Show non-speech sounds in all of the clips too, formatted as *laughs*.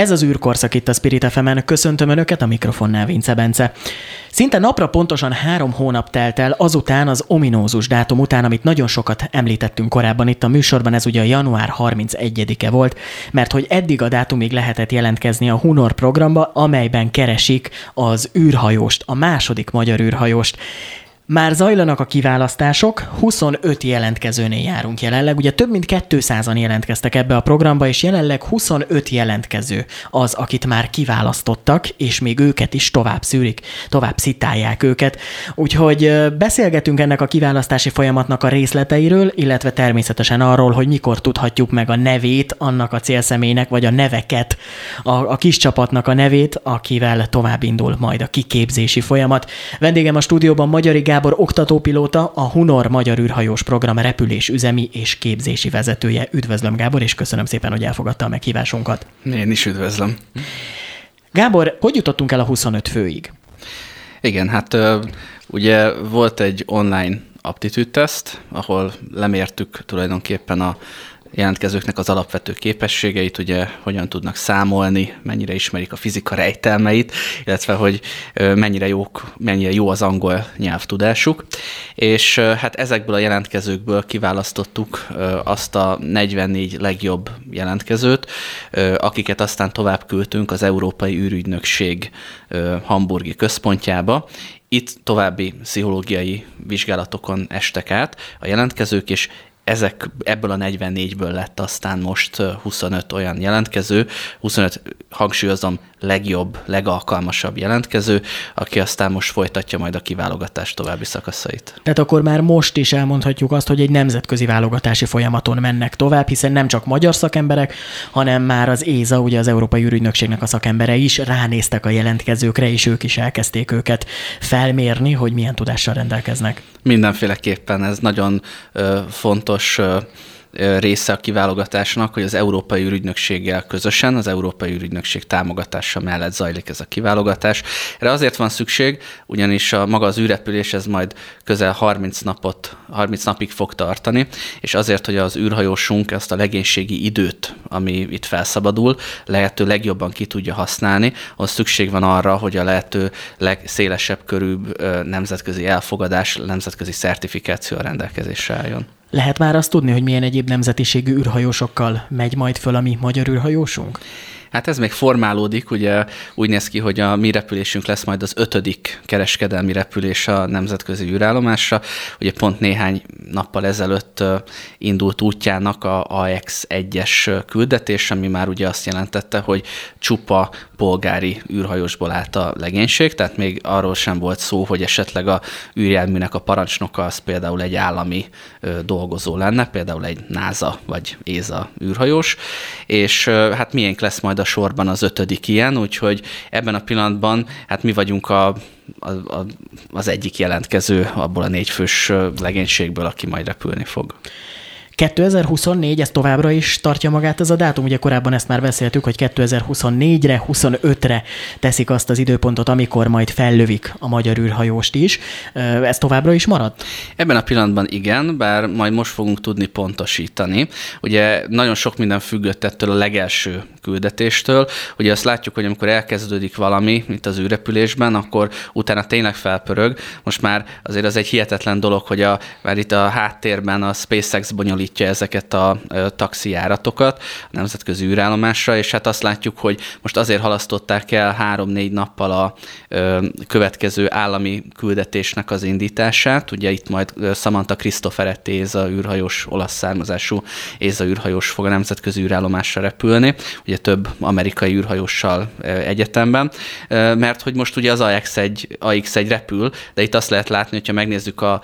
Ez az űrkorszak itt a Spirit fm Köszöntöm Önöket, a mikrofonnál Vince Bence. Szinte napra pontosan három hónap telt el azután az ominózus dátum után, amit nagyon sokat említettünk korábban itt a műsorban, ez ugye a január 31-e volt, mert hogy eddig a dátumig lehetett jelentkezni a Hunor programba, amelyben keresik az űrhajóst, a második magyar űrhajóst. Már zajlanak a kiválasztások, 25 jelentkezőnél járunk jelenleg. Ugye több mint 200-an jelentkeztek ebbe a programba, és jelenleg 25 jelentkező az, akit már kiválasztottak, és még őket is tovább szűrik, tovább szitálják őket. Úgyhogy beszélgetünk ennek a kiválasztási folyamatnak a részleteiről, illetve természetesen arról, hogy mikor tudhatjuk meg a nevét annak a célszemélynek, vagy a neveket, a, a kis csapatnak a nevét, akivel tovább indul majd a kiképzési folyamat. Vendégem a stúdióban Magyari Gábor oktatópilóta, a Hunor Magyar űrhajós program repülés üzemi és képzési vezetője. Üdvözlöm Gábor, és köszönöm szépen, hogy elfogadta a meghívásunkat. Én is üdvözlöm. Gábor, hogy jutottunk el a 25 főig? Igen, hát ugye volt egy online aptitűdteszt, ahol lemértük tulajdonképpen a jelentkezőknek az alapvető képességeit, ugye hogyan tudnak számolni, mennyire ismerik a fizika rejtelmeit, illetve hogy mennyire, jók, mennyire jó az angol nyelvtudásuk. És hát ezekből a jelentkezőkből kiválasztottuk azt a 44 legjobb jelentkezőt, akiket aztán tovább küldtünk az Európai űrügynökség hamburgi központjába, itt további pszichológiai vizsgálatokon estek át a jelentkezők, és ezek, ebből a 44-ből lett aztán most 25 olyan jelentkező, 25 hangsúlyozom legjobb, legalkalmasabb jelentkező, aki aztán most folytatja majd a kiválogatás további szakaszait. Tehát akkor már most is elmondhatjuk azt, hogy egy nemzetközi válogatási folyamaton mennek tovább, hiszen nem csak magyar szakemberek, hanem már az ÉZA, ugye az Európai űrügynökségnek a szakembere is ránéztek a jelentkezőkre, és ők is elkezdték őket felmérni, hogy milyen tudással rendelkeznek. Mindenféleképpen ez nagyon ö, fontos ö, része a kiválogatásnak, hogy az Európai űrügynökséggel közösen, az Európai űrügynökség támogatása mellett zajlik ez a kiválogatás. Erre azért van szükség, ugyanis a maga az űrrepülés ez majd közel 30 napot, 30 napig fog tartani, és azért, hogy az űrhajósunk ezt a legénységi időt, ami itt felszabadul, lehető legjobban ki tudja használni, az szükség van arra, hogy a lehető legszélesebb körű nemzetközi elfogadás, nemzetközi szertifikáció a rendelkezésre álljon. Lehet már azt tudni, hogy milyen egyéb nemzetiségű űrhajósokkal megy majd föl a mi magyar űrhajósunk? Hát ez még formálódik, ugye úgy néz ki, hogy a mi repülésünk lesz majd az ötödik kereskedelmi repülés a nemzetközi űrállomásra. Ugye pont néhány nappal ezelőtt indult útjának a AX1-es küldetés, ami már ugye azt jelentette, hogy csupa polgári űrhajósból állt a legénység, tehát még arról sem volt szó, hogy esetleg a űrjárműnek a parancsnoka az például egy állami dolgozó lenne, például egy NASA vagy ÉZA űrhajós, és hát miénk lesz majd a sorban az ötödik ilyen, úgyhogy ebben a pillanatban hát mi vagyunk a, a, a, az egyik jelentkező abból a négyfős legénységből, aki majd repülni fog. 2024, ez továbbra is tartja magát ez a dátum, ugye korábban ezt már beszéltük, hogy 2024-re, 25-re teszik azt az időpontot, amikor majd fellövik a magyar űrhajóst is. Ez továbbra is marad? Ebben a pillanatban igen, bár majd most fogunk tudni pontosítani. Ugye nagyon sok minden függött ettől a legelső küldetéstől. Ugye azt látjuk, hogy amikor elkezdődik valami, mint az űrrepülésben, akkor utána tényleg felpörög. Most már azért az egy hihetetlen dolog, hogy a, már itt a háttérben a SpaceX bonyolítja ezeket a, a taxijáratokat a nemzetközi űrállomásra, és hát azt látjuk, hogy most azért halasztották el három-négy nappal a következő állami küldetésnek az indítását. Ugye itt majd Samantha Cristoforetti, Éza űrhajós, olasz származású Éza űrhajós fog a nemzetközi űrállomásra repülni ugye több amerikai űrhajóssal egyetemben, mert hogy most ugye az AX1, AX1 repül, de itt azt lehet látni, hogyha megnézzük a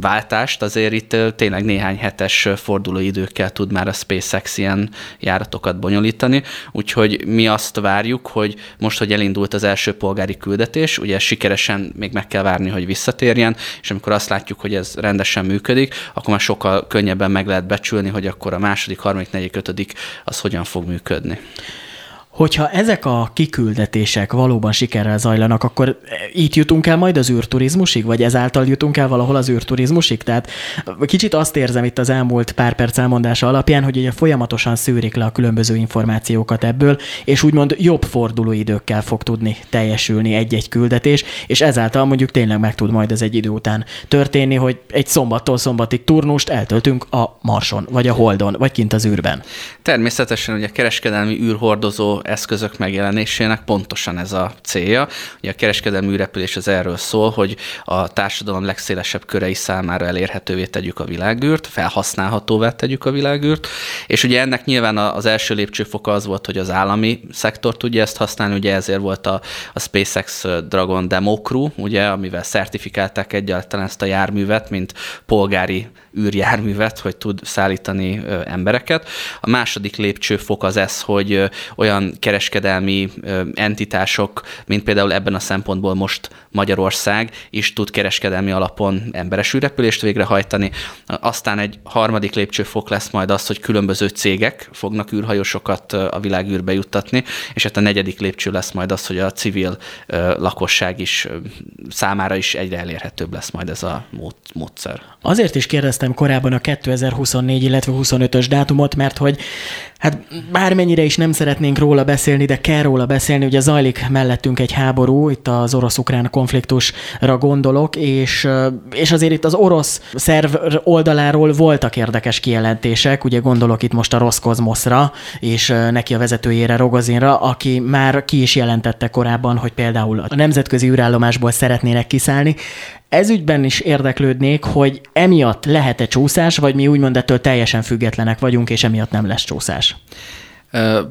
váltást, azért itt tényleg néhány hetes fordulóidőkkel tud már a SpaceX ilyen járatokat bonyolítani, úgyhogy mi azt várjuk, hogy most, hogy elindult az első polgári küldetés, ugye sikeresen még meg kell várni, hogy visszatérjen, és amikor azt látjuk, hogy ez rendesen működik, akkor már sokkal könnyebben meg lehet becsülni, hogy akkor a második, harmadik, negyedik, ötödik az hogyan fog működni. Hogyha ezek a kiküldetések valóban sikerrel zajlanak, akkor így jutunk el majd az űrturizmusig, vagy ezáltal jutunk el valahol az űrturizmusig? Tehát kicsit azt érzem itt az elmúlt pár perc elmondása alapján, hogy ugye folyamatosan szűrik le a különböző információkat ebből, és úgymond jobb fordulóidőkkel fog tudni teljesülni egy-egy küldetés, és ezáltal mondjuk tényleg meg tud majd ez egy idő után történni, hogy egy szombattól szombatig turnust eltöltünk a Marson, vagy a Holdon, vagy kint az űrben. Természetesen ugye a kereskedelmi űrhordozó eszközök megjelenésének pontosan ez a célja. Ugye a kereskedelmi űrrepülés az erről szól, hogy a társadalom legszélesebb körei számára elérhetővé tegyük a világűrt, felhasználhatóvá tegyük a világűrt, és ugye ennek nyilván az első lépcsőfoka az volt, hogy az állami szektor tudja ezt használni, ugye ezért volt a, a SpaceX Dragon Demo Crew, ugye, amivel szertifikálták egyáltalán ezt a járművet, mint polgári űrjárművet, hogy tud szállítani embereket. A második lépcsőfok az ez, hogy olyan kereskedelmi entitások, mint például ebben a szempontból most Magyarország is tud kereskedelmi alapon emberes űrrepülést végrehajtani. Aztán egy harmadik lépcsőfok lesz majd az, hogy különböző cégek fognak űrhajósokat a világűrbe juttatni, és hát a negyedik lépcső lesz majd az, hogy a civil lakosság is számára is egyre elérhetőbb lesz majd ez a módszer. Azért is kérdeztem korábban a 2024, illetve 25-ös dátumot, mert hogy Hát bármennyire is nem szeretnénk róla beszélni, de kell róla beszélni, ugye zajlik mellettünk egy háború, itt az orosz-ukrán konfliktusra gondolok, és, és azért itt az orosz szerv oldaláról voltak érdekes kijelentések, ugye gondolok itt most a Roszkozmoszra, és neki a vezetőjére Rogozinra, aki már ki is jelentette korábban, hogy például a nemzetközi űrállomásból szeretnének kiszállni. Ez ügyben is érdeklődnék, hogy emiatt lehet-e csúszás, vagy mi úgymond ettől teljesen függetlenek vagyunk, és emiatt nem lesz csúszás?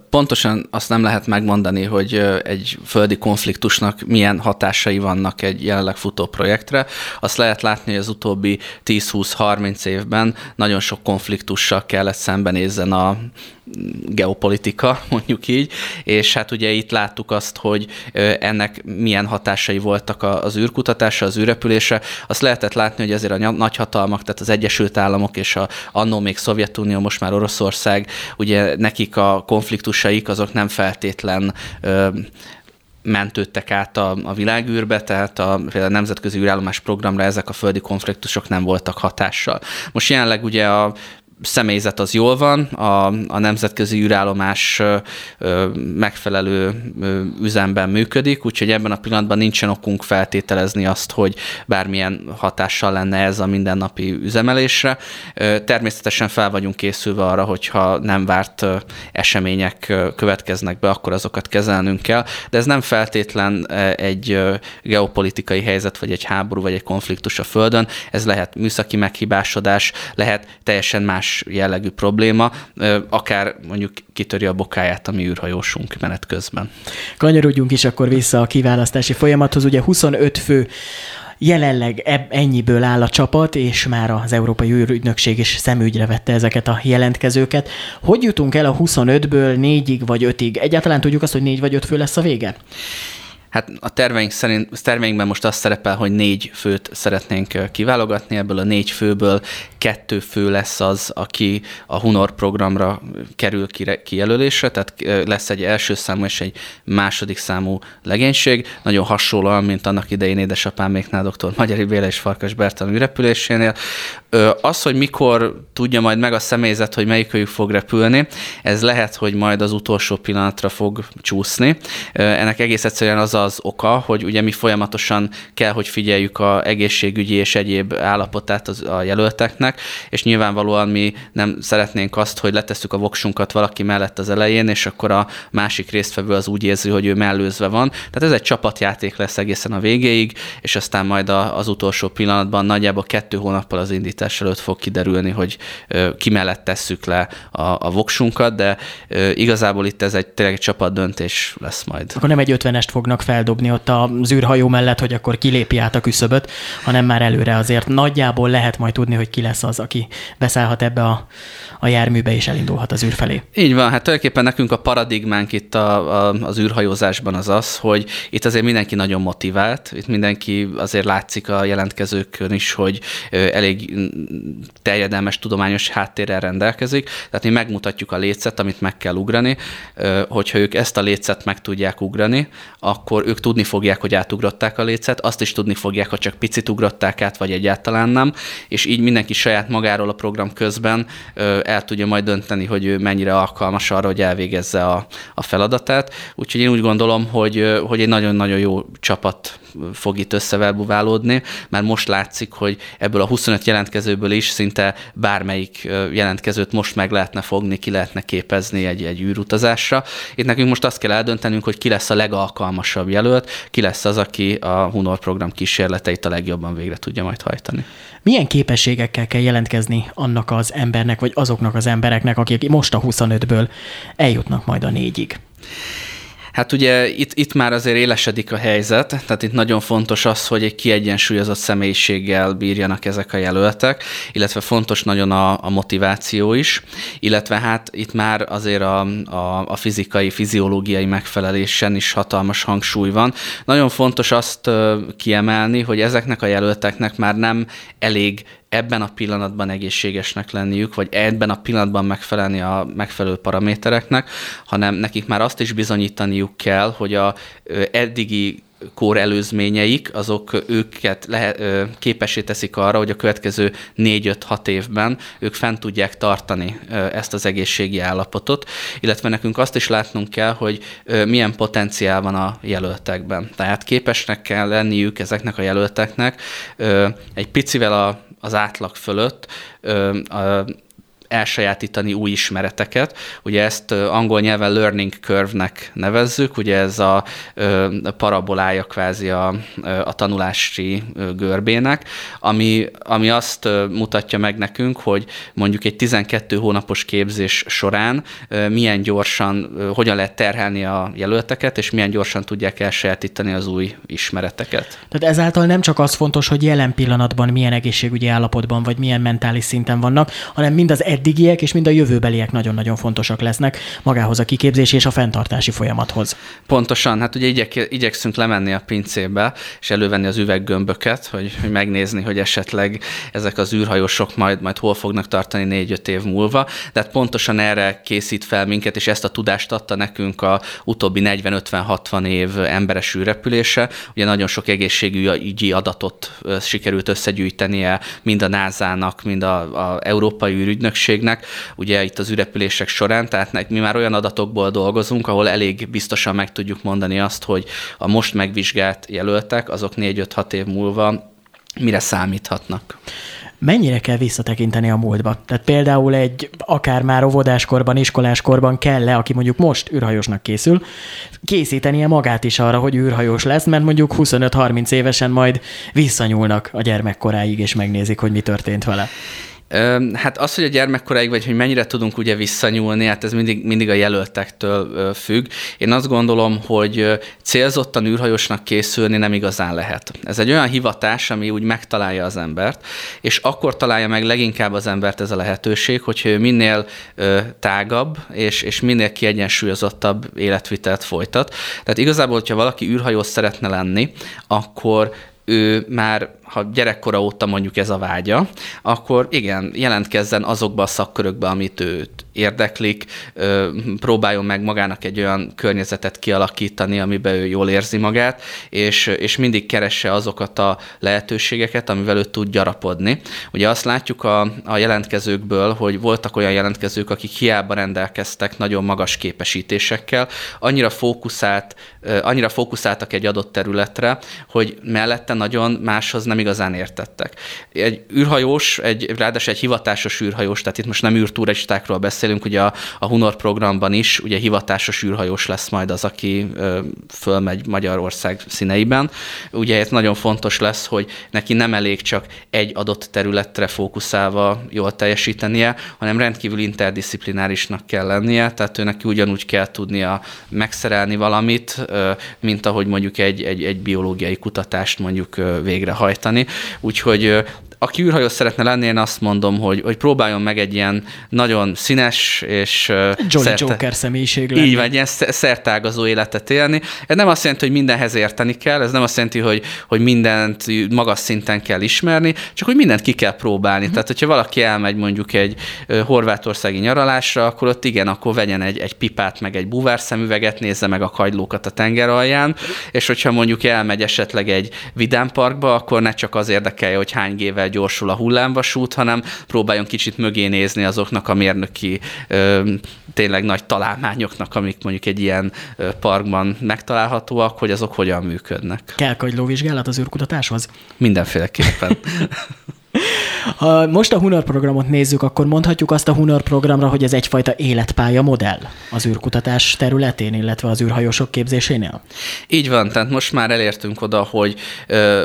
Pontosan azt nem lehet megmondani, hogy egy földi konfliktusnak milyen hatásai vannak egy jelenleg futó projektre. Azt lehet látni, hogy az utóbbi 10-20-30 évben nagyon sok konfliktussal kellett szembenézzen a geopolitika, *laughs* mondjuk így, és hát ugye itt láttuk azt, hogy ennek milyen hatásai voltak az űrkutatásra, az űrrepülésre. Azt lehetett látni, hogy azért a nagyhatalmak, tehát az Egyesült Államok és a annó még Szovjetunió, most már Oroszország, ugye nekik a konfliktusaik azok nem feltétlen mentődtek át a, a világűrbe, tehát a, a Nemzetközi űrállomás programra ezek a földi konfliktusok nem voltak hatással. Most jelenleg ugye a személyzet az jól van, a, a nemzetközi űrállomás megfelelő üzemben működik, úgyhogy ebben a pillanatban nincsen okunk feltételezni azt, hogy bármilyen hatással lenne ez a mindennapi üzemelésre. Természetesen fel vagyunk készülve arra, hogyha nem várt események következnek be, akkor azokat kezelnünk kell, de ez nem feltétlen egy geopolitikai helyzet, vagy egy háború, vagy egy konfliktus a Földön, ez lehet műszaki meghibásodás, lehet teljesen más más jellegű probléma, akár mondjuk kitöri a bokáját a mi űrhajósunk menet közben. Kanyarodjunk is akkor vissza a kiválasztási folyamathoz. Ugye 25 fő Jelenleg ennyiből áll a csapat, és már az Európai űrügynökség is szemügyre vette ezeket a jelentkezőket. Hogy jutunk el a 25-ből 4-ig vagy 5-ig? Egyáltalán tudjuk azt, hogy 4 vagy 5 fő lesz a vége? Hát a terveink szerint, terveinkben most azt szerepel, hogy négy főt szeretnénk kiválogatni, ebből a négy főből kettő fő lesz az, aki a Hunor programra kerül kijelölésre, tehát lesz egy első számú és egy második számú legénység, nagyon hasonlóan, mint annak idején édesapáméknál dr. Magyari Béla és Farkas Bertalan ürepülésénél. Az, hogy mikor tudja majd meg a személyzet, hogy melyikőjük fog repülni, ez lehet, hogy majd az utolsó pillanatra fog csúszni. Ennek egész egyszerűen az az oka, hogy ugye mi folyamatosan kell, hogy figyeljük a egészségügyi és egyéb állapotát az, a jelölteknek, és nyilvánvalóan mi nem szeretnénk azt, hogy letesszük a voksunkat valaki mellett az elején, és akkor a másik résztvevő az úgy érzi, hogy ő mellőzve van. Tehát ez egy csapatjáték lesz egészen a végéig, és aztán majd az utolsó pillanatban nagyjából kettő hónappal az indítás előtt fog kiderülni, hogy ki mellett tesszük le a, a voksunkat, de igazából itt ez egy tényleg egy csapat döntés lesz majd. Akkor nem egy ötvenest fognak feldobni ott az űrhajó mellett, hogy akkor kilépi át a küszöböt, hanem már előre azért nagyjából lehet majd tudni, hogy ki lesz az, aki beszállhat ebbe a, a járműbe és elindulhat az űr felé. Így van, hát tulajdonképpen nekünk a paradigmánk itt a, a, az űrhajózásban az az, hogy itt azért mindenki nagyon motivált, itt mindenki azért látszik a jelentkezőkön is, hogy elég terjedelmes tudományos háttérrel rendelkezik, tehát mi megmutatjuk a lécet, amit meg kell ugrani, hogyha ők ezt a lécet meg tudják ugrani, akkor ők tudni fogják, hogy átugrották a lécet, azt is tudni fogják, ha csak picit ugrották át, vagy egyáltalán nem, és így mindenki saját magáról a program közben el tudja majd dönteni, hogy ő mennyire alkalmas arra, hogy elvégezze a, a feladatát. Úgyhogy én úgy gondolom, hogy, hogy egy nagyon-nagyon jó csapat fog itt összevelbuválódni, mert most látszik, hogy ebből a 25 jelentkezőből is szinte bármelyik jelentkezőt most meg lehetne fogni, ki lehetne képezni egy, egy űrutazásra. Itt nekünk most azt kell eldöntenünk, hogy ki lesz a legalkalmasabb jelölt, ki lesz az, aki a Hunor program kísérleteit a legjobban végre tudja majd hajtani. Milyen képességekkel kell jelentkezni annak az embernek, vagy azoknak az embereknek, akik most a 25-ből eljutnak majd a négyig? Hát ugye itt, itt már azért élesedik a helyzet, tehát itt nagyon fontos az, hogy egy kiegyensúlyozott személyiséggel bírjanak ezek a jelöltek, illetve fontos nagyon a, a motiváció is, illetve hát itt már azért a, a, a fizikai, fiziológiai megfelelésen is hatalmas hangsúly van. Nagyon fontos azt kiemelni, hogy ezeknek a jelölteknek már nem elég ebben a pillanatban egészségesnek lenniük, vagy ebben a pillanatban megfelelni a megfelelő paramétereknek, hanem nekik már azt is bizonyítaniuk kell, hogy a eddigi kór előzményeik, azok őket lehet, képesé teszik arra, hogy a következő 4-5-6 évben ők fent tudják tartani ezt az egészségi állapotot, illetve nekünk azt is látnunk kell, hogy milyen potenciál van a jelöltekben. Tehát képesnek kell lenniük ezeknek a jelölteknek egy picivel a az átlag fölött elsajátítani új ismereteket. Ugye ezt angol nyelven learning curve-nek nevezzük, ugye ez a parabolája kvázi a, a tanulási görbének, ami, ami azt mutatja meg nekünk, hogy mondjuk egy 12 hónapos képzés során milyen gyorsan, hogyan lehet terhelni a jelölteket, és milyen gyorsan tudják elsajátítani az új ismereteket. Tehát ezáltal nem csak az fontos, hogy jelen pillanatban milyen egészségügyi állapotban, vagy milyen mentális szinten vannak, hanem mind az eddigiek és mind a jövőbeliek nagyon-nagyon fontosak lesznek magához a kiképzés és a fenntartási folyamathoz. Pontosan, hát ugye igyek, igyekszünk lemenni a pincébe, és elővenni az üveggömböket, hogy, hogy megnézni, hogy esetleg ezek az űrhajósok majd, majd hol fognak tartani négy-öt év múlva. De hát pontosan erre készít fel minket, és ezt a tudást adta nekünk a utóbbi 40-50-60 év emberes űrrepülése. Ugye nagyon sok egészségügyi adatot sikerült összegyűjtenie mind a NASA-nak, mind a, a Európai űrügynökség, ügynökségnek, ugye itt az ürepülések során, tehát mi már olyan adatokból dolgozunk, ahol elég biztosan meg tudjuk mondani azt, hogy a most megvizsgált jelöltek, azok 4-5-6 év múlva mire számíthatnak. Mennyire kell visszatekinteni a múltba? Tehát például egy akár már óvodáskorban, iskoláskorban kell-e, aki mondjuk most űrhajósnak készül, készítenie magát is arra, hogy űrhajós lesz, mert mondjuk 25-30 évesen majd visszanyúlnak a gyermekkoráig, és megnézik, hogy mi történt vele. Hát az, hogy a gyermekkoráig, vagy hogy mennyire tudunk ugye visszanyúlni, hát ez mindig, mindig a jelöltektől függ. Én azt gondolom, hogy célzottan űrhajósnak készülni nem igazán lehet. Ez egy olyan hivatás, ami úgy megtalálja az embert, és akkor találja meg leginkább az embert ez a lehetőség, hogy ő minél tágabb és, és minél kiegyensúlyozottabb életvitelt folytat. Tehát igazából, hogyha valaki űrhajós szeretne lenni, akkor ő már ha gyerekkora óta mondjuk ez a vágya, akkor igen, jelentkezzen azokba a szakkörökbe, amit őt érdeklik, próbáljon meg magának egy olyan környezetet kialakítani, amiben ő jól érzi magát, és, és mindig keresse azokat a lehetőségeket, amivel ő tud gyarapodni. Ugye azt látjuk a, a jelentkezőkből, hogy voltak olyan jelentkezők, akik hiába rendelkeztek nagyon magas képesítésekkel, annyira fókuszált, annyira fókuszáltak egy adott területre, hogy mellette nagyon máshoz nem nem igazán értettek. Egy űrhajós, egy, ráadásul egy hivatásos űrhajós, tehát itt most nem űrtúristákról beszélünk, ugye a, a Hunor programban is ugye hivatásos űrhajós lesz majd az, aki ö, fölmegy Magyarország színeiben. Ugye ez nagyon fontos lesz, hogy neki nem elég csak egy adott területre fókuszálva jól teljesítenie, hanem rendkívül interdisziplinárisnak kell lennie, tehát ő neki ugyanúgy kell tudnia megszerelni valamit, mint ahogy mondjuk egy, egy, egy biológiai kutatást mondjuk végrehajtani, úgyhogy aki űrhajós szeretne lenni, én azt mondom, hogy, hogy próbáljon meg egy ilyen nagyon színes és... Jolly szerte... Joker személyiség lenni. Így van, egy ilyen szertágazó életet élni. Ez nem azt jelenti, hogy mindenhez érteni kell, ez nem azt jelenti, hogy, hogy mindent magas szinten kell ismerni, csak hogy mindent ki kell próbálni. Uh-huh. Tehát, hogyha valaki elmegy mondjuk egy horvátországi nyaralásra, akkor ott igen, akkor vegyen egy, egy pipát, meg egy buvárszemüveget, nézze meg a kagylókat a tenger alján, és hogyha mondjuk elmegy esetleg egy vidámparkba, akkor ne csak az érdekelje, hogy hány gével gyorsul a hullámvasút, hanem próbáljon kicsit mögé nézni azoknak a mérnöki tényleg nagy találmányoknak, amik mondjuk egy ilyen parkban megtalálhatóak, hogy azok hogyan működnek. Kell kagylóvizsgálat az űrkutatáshoz? Mindenféleképpen. *laughs* Ha most a Hunor programot nézzük, akkor mondhatjuk azt a Hunor programra, hogy ez egyfajta életpálya modell az űrkutatás területén, illetve az űrhajósok képzésénél? Így van, tehát most már elértünk oda, hogy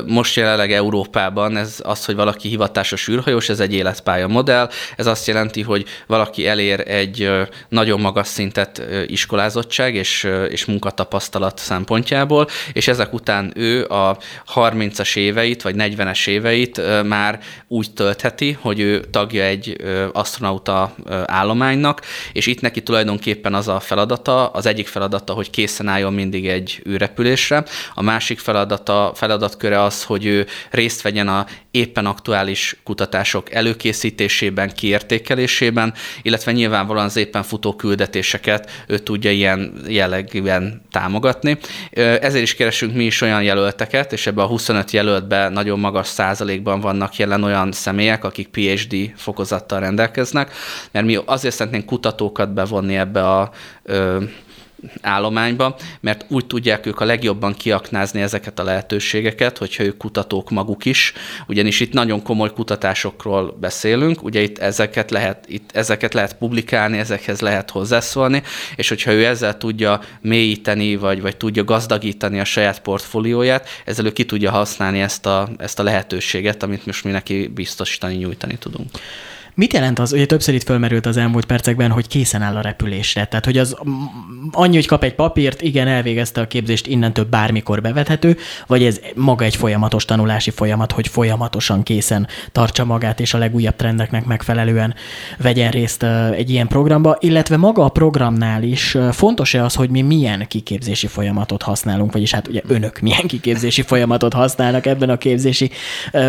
most jelenleg Európában ez az, hogy valaki hivatásos űrhajós, ez egy életpálya modell. Ez azt jelenti, hogy valaki elér egy nagyon magas szintet iskolázottság és, és munkatapasztalat szempontjából, és ezek után ő a 30-as éveit, vagy 40-es éveit már úgy töltheti, hogy ő tagja egy astronauta állománynak, és itt neki tulajdonképpen az a feladata, az egyik feladata, hogy készen álljon mindig egy űrrepülésre, a másik feladata, feladatköre az, hogy ő részt vegyen a éppen aktuális kutatások előkészítésében, kiértékelésében, illetve nyilvánvalóan az éppen futó küldetéseket ő tudja ilyen jellegűen támogatni. Ezért is keresünk mi is olyan jelölteket, és ebben a 25 jelöltben nagyon magas százalékban vannak jelen olyan személyek, akik PhD fokozattal rendelkeznek, mert mi azért szeretnénk kutatókat bevonni ebbe a állományba, mert úgy tudják ők a legjobban kiaknázni ezeket a lehetőségeket, hogyha ők kutatók maguk is, ugyanis itt nagyon komoly kutatásokról beszélünk, ugye itt ezeket lehet, itt ezeket lehet publikálni, ezekhez lehet hozzászólni, és hogyha ő ezzel tudja mélyíteni, vagy, vagy tudja gazdagítani a saját portfólióját, ezzel ő ki tudja használni ezt a, ezt a lehetőséget, amit most mi neki biztosítani, nyújtani tudunk. Mit jelent az, ugye többször itt fölmerült az elmúlt percekben, hogy készen áll a repülésre? Tehát, hogy az annyi, hogy kap egy papírt, igen, elvégezte a képzést, innentől bármikor bevethető, vagy ez maga egy folyamatos tanulási folyamat, hogy folyamatosan készen tartsa magát, és a legújabb trendeknek megfelelően vegyen részt egy ilyen programba, illetve maga a programnál is fontos-e az, hogy mi milyen kiképzési folyamatot használunk, vagyis hát ugye önök milyen kiképzési folyamatot használnak ebben a képzési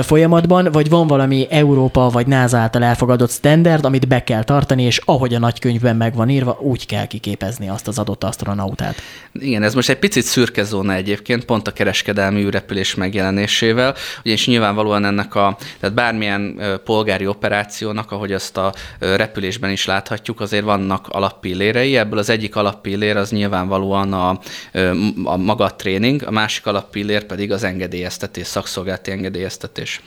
folyamatban, vagy van valami Európa vagy NASA által elfogadott elfogadott standard, amit be kell tartani, és ahogy a nagykönyvben meg van írva, úgy kell kiképezni azt az adott astronautát. Igen, ez most egy picit szürke zóna egyébként, pont a kereskedelmi űrrepülés megjelenésével, ugyanis nyilvánvalóan ennek a, tehát bármilyen polgári operációnak, ahogy azt a repülésben is láthatjuk, azért vannak alappillérei, ebből az egyik alappillér az nyilvánvalóan a, a maga a tréning, a másik alappillér pedig az engedélyeztetés, szakszolgálati engedélyeztetés.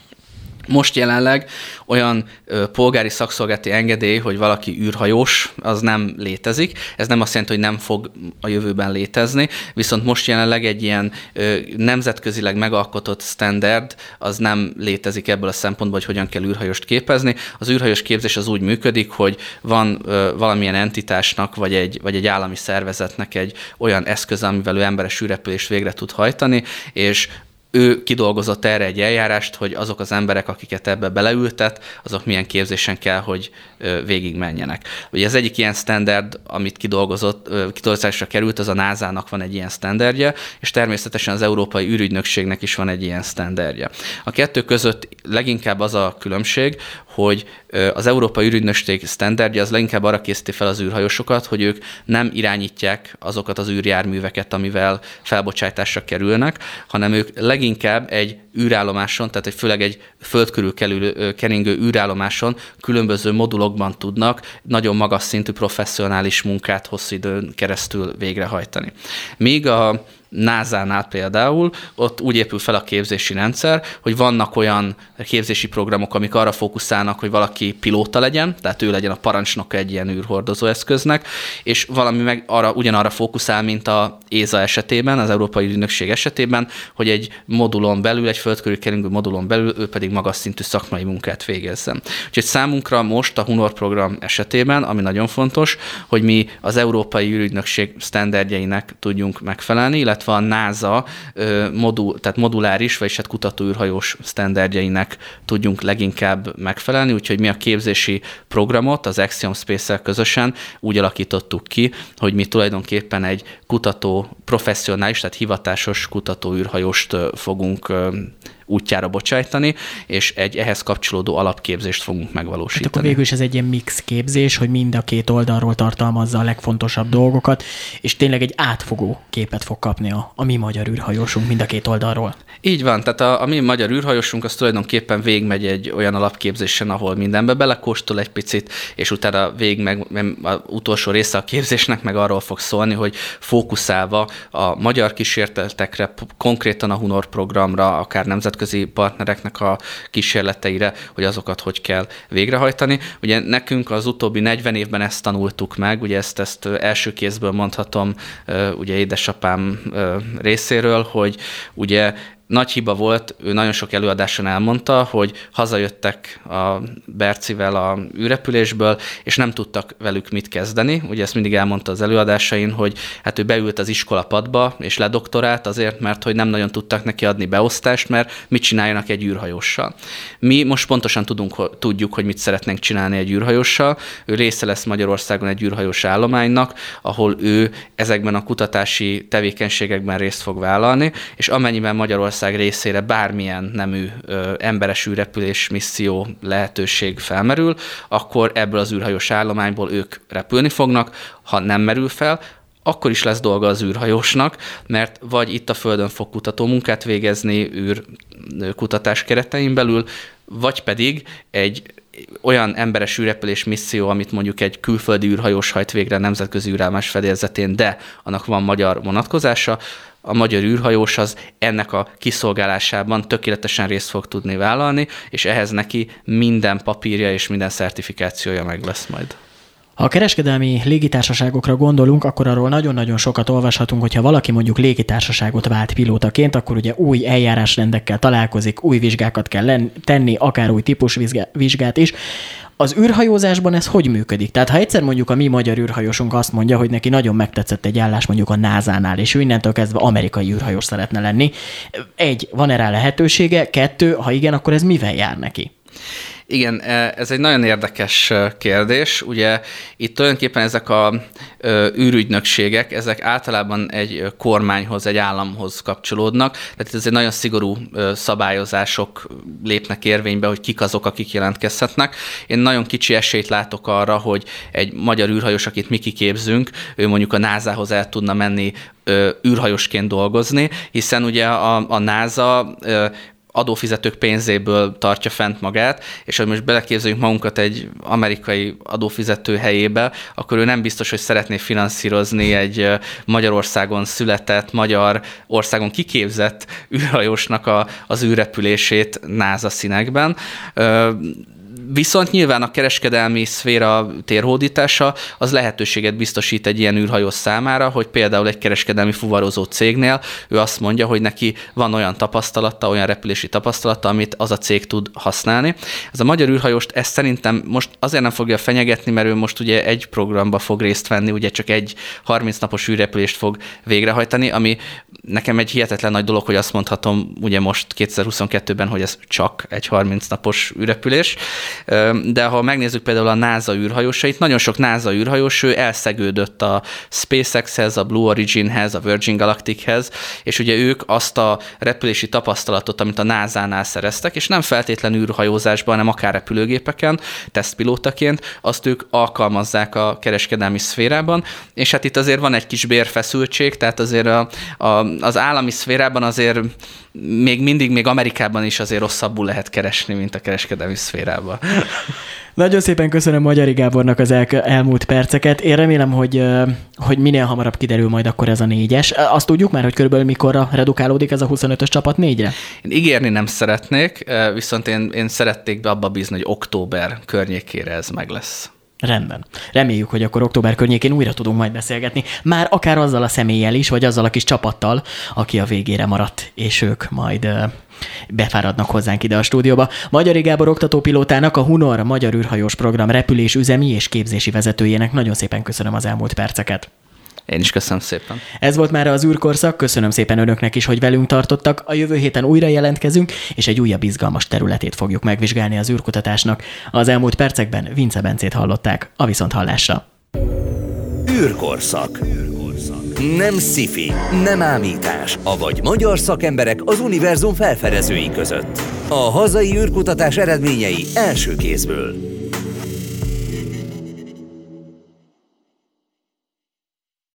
Most jelenleg olyan ö, polgári szakszolgálati engedély, hogy valaki űrhajós, az nem létezik. Ez nem azt jelenti, hogy nem fog a jövőben létezni, viszont most jelenleg egy ilyen ö, nemzetközileg megalkotott standard, az nem létezik ebből a szempontból, hogy hogyan kell űrhajóst képezni. Az űrhajós képzés az úgy működik, hogy van ö, valamilyen entitásnak, vagy egy, vagy egy állami szervezetnek egy olyan eszköz, amivel ő emberes űrrepülést végre tud hajtani, és ő kidolgozott erre egy eljárást, hogy azok az emberek, akiket ebbe beleültet, azok milyen képzésen kell, hogy végigmenjenek. Ugye az egyik ilyen standard, amit kidolgozott, kidolgozásra került, az a NASA-nak van egy ilyen standardja, és természetesen az Európai űrügynökségnek is van egy ilyen standardja. A kettő között leginkább az a különbség, hogy az Európai űrügynökség standardja az leginkább arra készíti fel az űrhajósokat, hogy ők nem irányítják azokat az űrjárműveket, amivel felbocsátásra kerülnek, hanem ők leginkább egy űrállomáson, tehát egy főleg egy föld körül keringő űrállomáson különböző modulokban tudnak nagyon magas szintű professzionális munkát hosszú időn keresztül végrehajtani. Míg a NASA-nál például, ott úgy épül fel a képzési rendszer, hogy vannak olyan képzési programok, amik arra fókuszálnak, hogy valaki pilóta legyen, tehát ő legyen a parancsnoka egy ilyen űrhordozó eszköznek, és valami meg arra, ugyanarra fókuszál, mint a ÉZA esetében, az Európai Ügynökség esetében, hogy egy modulon belül, egy földkörül keringő modulon belül, ő pedig magas szintű szakmai munkát végezzen. Úgyhogy számunkra most a Hunor program esetében, ami nagyon fontos, hogy mi az Európai űrügynökség standardjeinek tudjunk megfelelni, illetve illetve a NASA modul, tehát moduláris, vagyis hát kutatóűrhajós sztenderdjeinek tudjunk leginkább megfelelni, úgyhogy mi a képzési programot az Axiom Space-el közösen úgy alakítottuk ki, hogy mi tulajdonképpen egy kutató, professzionális, tehát hivatásos kutatóűrhajóst fogunk útjára bocsájtani, és egy ehhez kapcsolódó alapképzést fogunk megvalósítani. Hát akkor végül is ez egy ilyen mix képzés, hogy mind a két oldalról tartalmazza a legfontosabb dolgokat, és tényleg egy átfogó képet fog kapni a, a mi magyar űrhajósunk mind a két oldalról. Így van, tehát a, a mi magyar űrhajósunk az tulajdonképpen végigmegy egy olyan alapképzésen, ahol mindenbe belekóstol egy picit, és utána végig meg, az utolsó része a képzésnek meg arról fog szólni, hogy fókuszálva a magyar kísérletekre, konkrétan a Hunor programra, akár nemzetközi partnereknek a kísérleteire, hogy azokat hogy kell végrehajtani. Ugye nekünk az utóbbi 40 évben ezt tanultuk meg, ugye ezt, ezt első kézből mondhatom ugye édesapám részéről, hogy ugye nagy hiba volt, ő nagyon sok előadáson elmondta, hogy hazajöttek a Bercivel a űrrepülésből, és nem tudtak velük mit kezdeni. Ugye ezt mindig elmondta az előadásain, hogy hát ő beült az iskolapadba, és ledoktorált azért, mert hogy nem nagyon tudtak neki adni beosztást, mert mit csináljanak egy űrhajóssal. Mi most pontosan tudunk, tudjuk, hogy mit szeretnénk csinálni egy űrhajóssal. Ő része lesz Magyarországon egy űrhajós állománynak, ahol ő ezekben a kutatási tevékenységekben részt fog vállalni, és amennyiben Magyarország Magyarország részére bármilyen nemű ö, emberes űrrepülés misszió lehetőség felmerül, akkor ebből az űrhajós állományból ők repülni fognak, ha nem merül fel, akkor is lesz dolga az űrhajósnak, mert vagy itt a Földön fog kutató munkát végezni űrkutatás keretein belül, vagy pedig egy olyan emberes űrrepülés misszió, amit mondjuk egy külföldi űrhajós hajt végre nemzetközi űrállomás fedélzetén, de annak van magyar vonatkozása, a magyar űrhajós az ennek a kiszolgálásában tökéletesen részt fog tudni vállalni, és ehhez neki minden papírja és minden szertifikációja meg lesz majd. Ha a kereskedelmi légitársaságokra gondolunk, akkor arról nagyon-nagyon sokat olvashatunk, hogyha valaki mondjuk légitársaságot vált pilótaként, akkor ugye új eljárásrendekkel találkozik, új vizsgákat kell tenni, akár új típusvizsgát is. Az űrhajózásban ez hogy működik? Tehát ha egyszer mondjuk a mi magyar űrhajósunk azt mondja, hogy neki nagyon megtetszett egy állás mondjuk a NASA-nál, és ő innentől kezdve amerikai űrhajós szeretne lenni, egy, van erre lehetősége? Kettő, ha igen, akkor ez mivel jár neki? Igen, e, ez egy nagyon érdekes e, kérdés. Ugye itt tulajdonképpen ezek a e, űrügynökségek, ezek általában egy kormányhoz, egy államhoz kapcsolódnak, tehát ez egy nagyon szigorú szabályozások lépnek érvénybe, hogy kik azok, akik jelentkezhetnek. Én nagyon kicsi esélyt látok arra, hogy egy magyar űrhajós, akit mi kiképzünk, ő mondjuk a NASA-hoz el tudna menni űrhajosként dolgozni, hiszen ugye a, a NASA adófizetők pénzéből tartja fent magát, és hogy most beleképzeljük magunkat egy amerikai adófizető helyébe, akkor ő nem biztos, hogy szeretné finanszírozni egy Magyarországon született, magyar országon kiképzett űrhajósnak a, az űrrepülését NASA színekben Viszont nyilván a kereskedelmi szféra térhódítása az lehetőséget biztosít egy ilyen űrhajó számára, hogy például egy kereskedelmi fuvarozó cégnél ő azt mondja, hogy neki van olyan tapasztalata, olyan repülési tapasztalata, amit az a cég tud használni. Ez a magyar űrhajóst ezt szerintem most azért nem fogja fenyegetni, mert ő most ugye egy programba fog részt venni, ugye csak egy 30 napos űrrepülést fog végrehajtani, ami nekem egy hihetetlen nagy dolog, hogy azt mondhatom ugye most 2022-ben, hogy ez csak egy 30 napos űrrepülés de ha megnézzük például a NASA űrhajósait, nagyon sok NASA űrhajós, ő elszegődött a SpaceX-hez, a Blue Origin-hez, a Virgin Galactic-hez, és ugye ők azt a repülési tapasztalatot, amit a NASA-nál szereztek, és nem feltétlenül űrhajózásban, hanem akár repülőgépeken, tesztpilótaként, azt ők alkalmazzák a kereskedelmi szférában, és hát itt azért van egy kis bérfeszültség, tehát azért a, a, az állami szférában azért még mindig, még Amerikában is azért rosszabbul lehet keresni, mint a kereskedelmi szférában. *laughs* Nagyon szépen köszönöm Magyari Gábornak az el, elmúlt perceket. Én remélem, hogy, hogy minél hamarabb kiderül majd akkor ez a négyes. Azt tudjuk már, hogy körülbelül mikorra redukálódik ez a 25-ös csapat négyre? Én ígérni nem szeretnék, viszont én, én szerették be abba bízni, hogy október környékére ez meg lesz. Rendben. Reméljük, hogy akkor október környékén újra tudunk majd beszélgetni. Már akár azzal a személlyel is, vagy azzal a kis csapattal, aki a végére maradt, és ők majd befáradnak hozzánk ide a stúdióba. Magyari Gábor oktatópilótának, a Hunor Magyar űrhajós program repülés üzemi és képzési vezetőjének nagyon szépen köszönöm az elmúlt perceket. Én is köszönöm szépen. Ez volt már az űrkorszak, köszönöm szépen önöknek is, hogy velünk tartottak. A jövő héten újra jelentkezünk, és egy újabb izgalmas területét fogjuk megvizsgálni az űrkutatásnak. Az elmúlt percekben Vince Bencét hallották. A viszont hallásra. űrkorszak. Nem sci nem ámítás, avagy magyar szakemberek az univerzum felfedezői között. A hazai űrkutatás eredményei első kézből.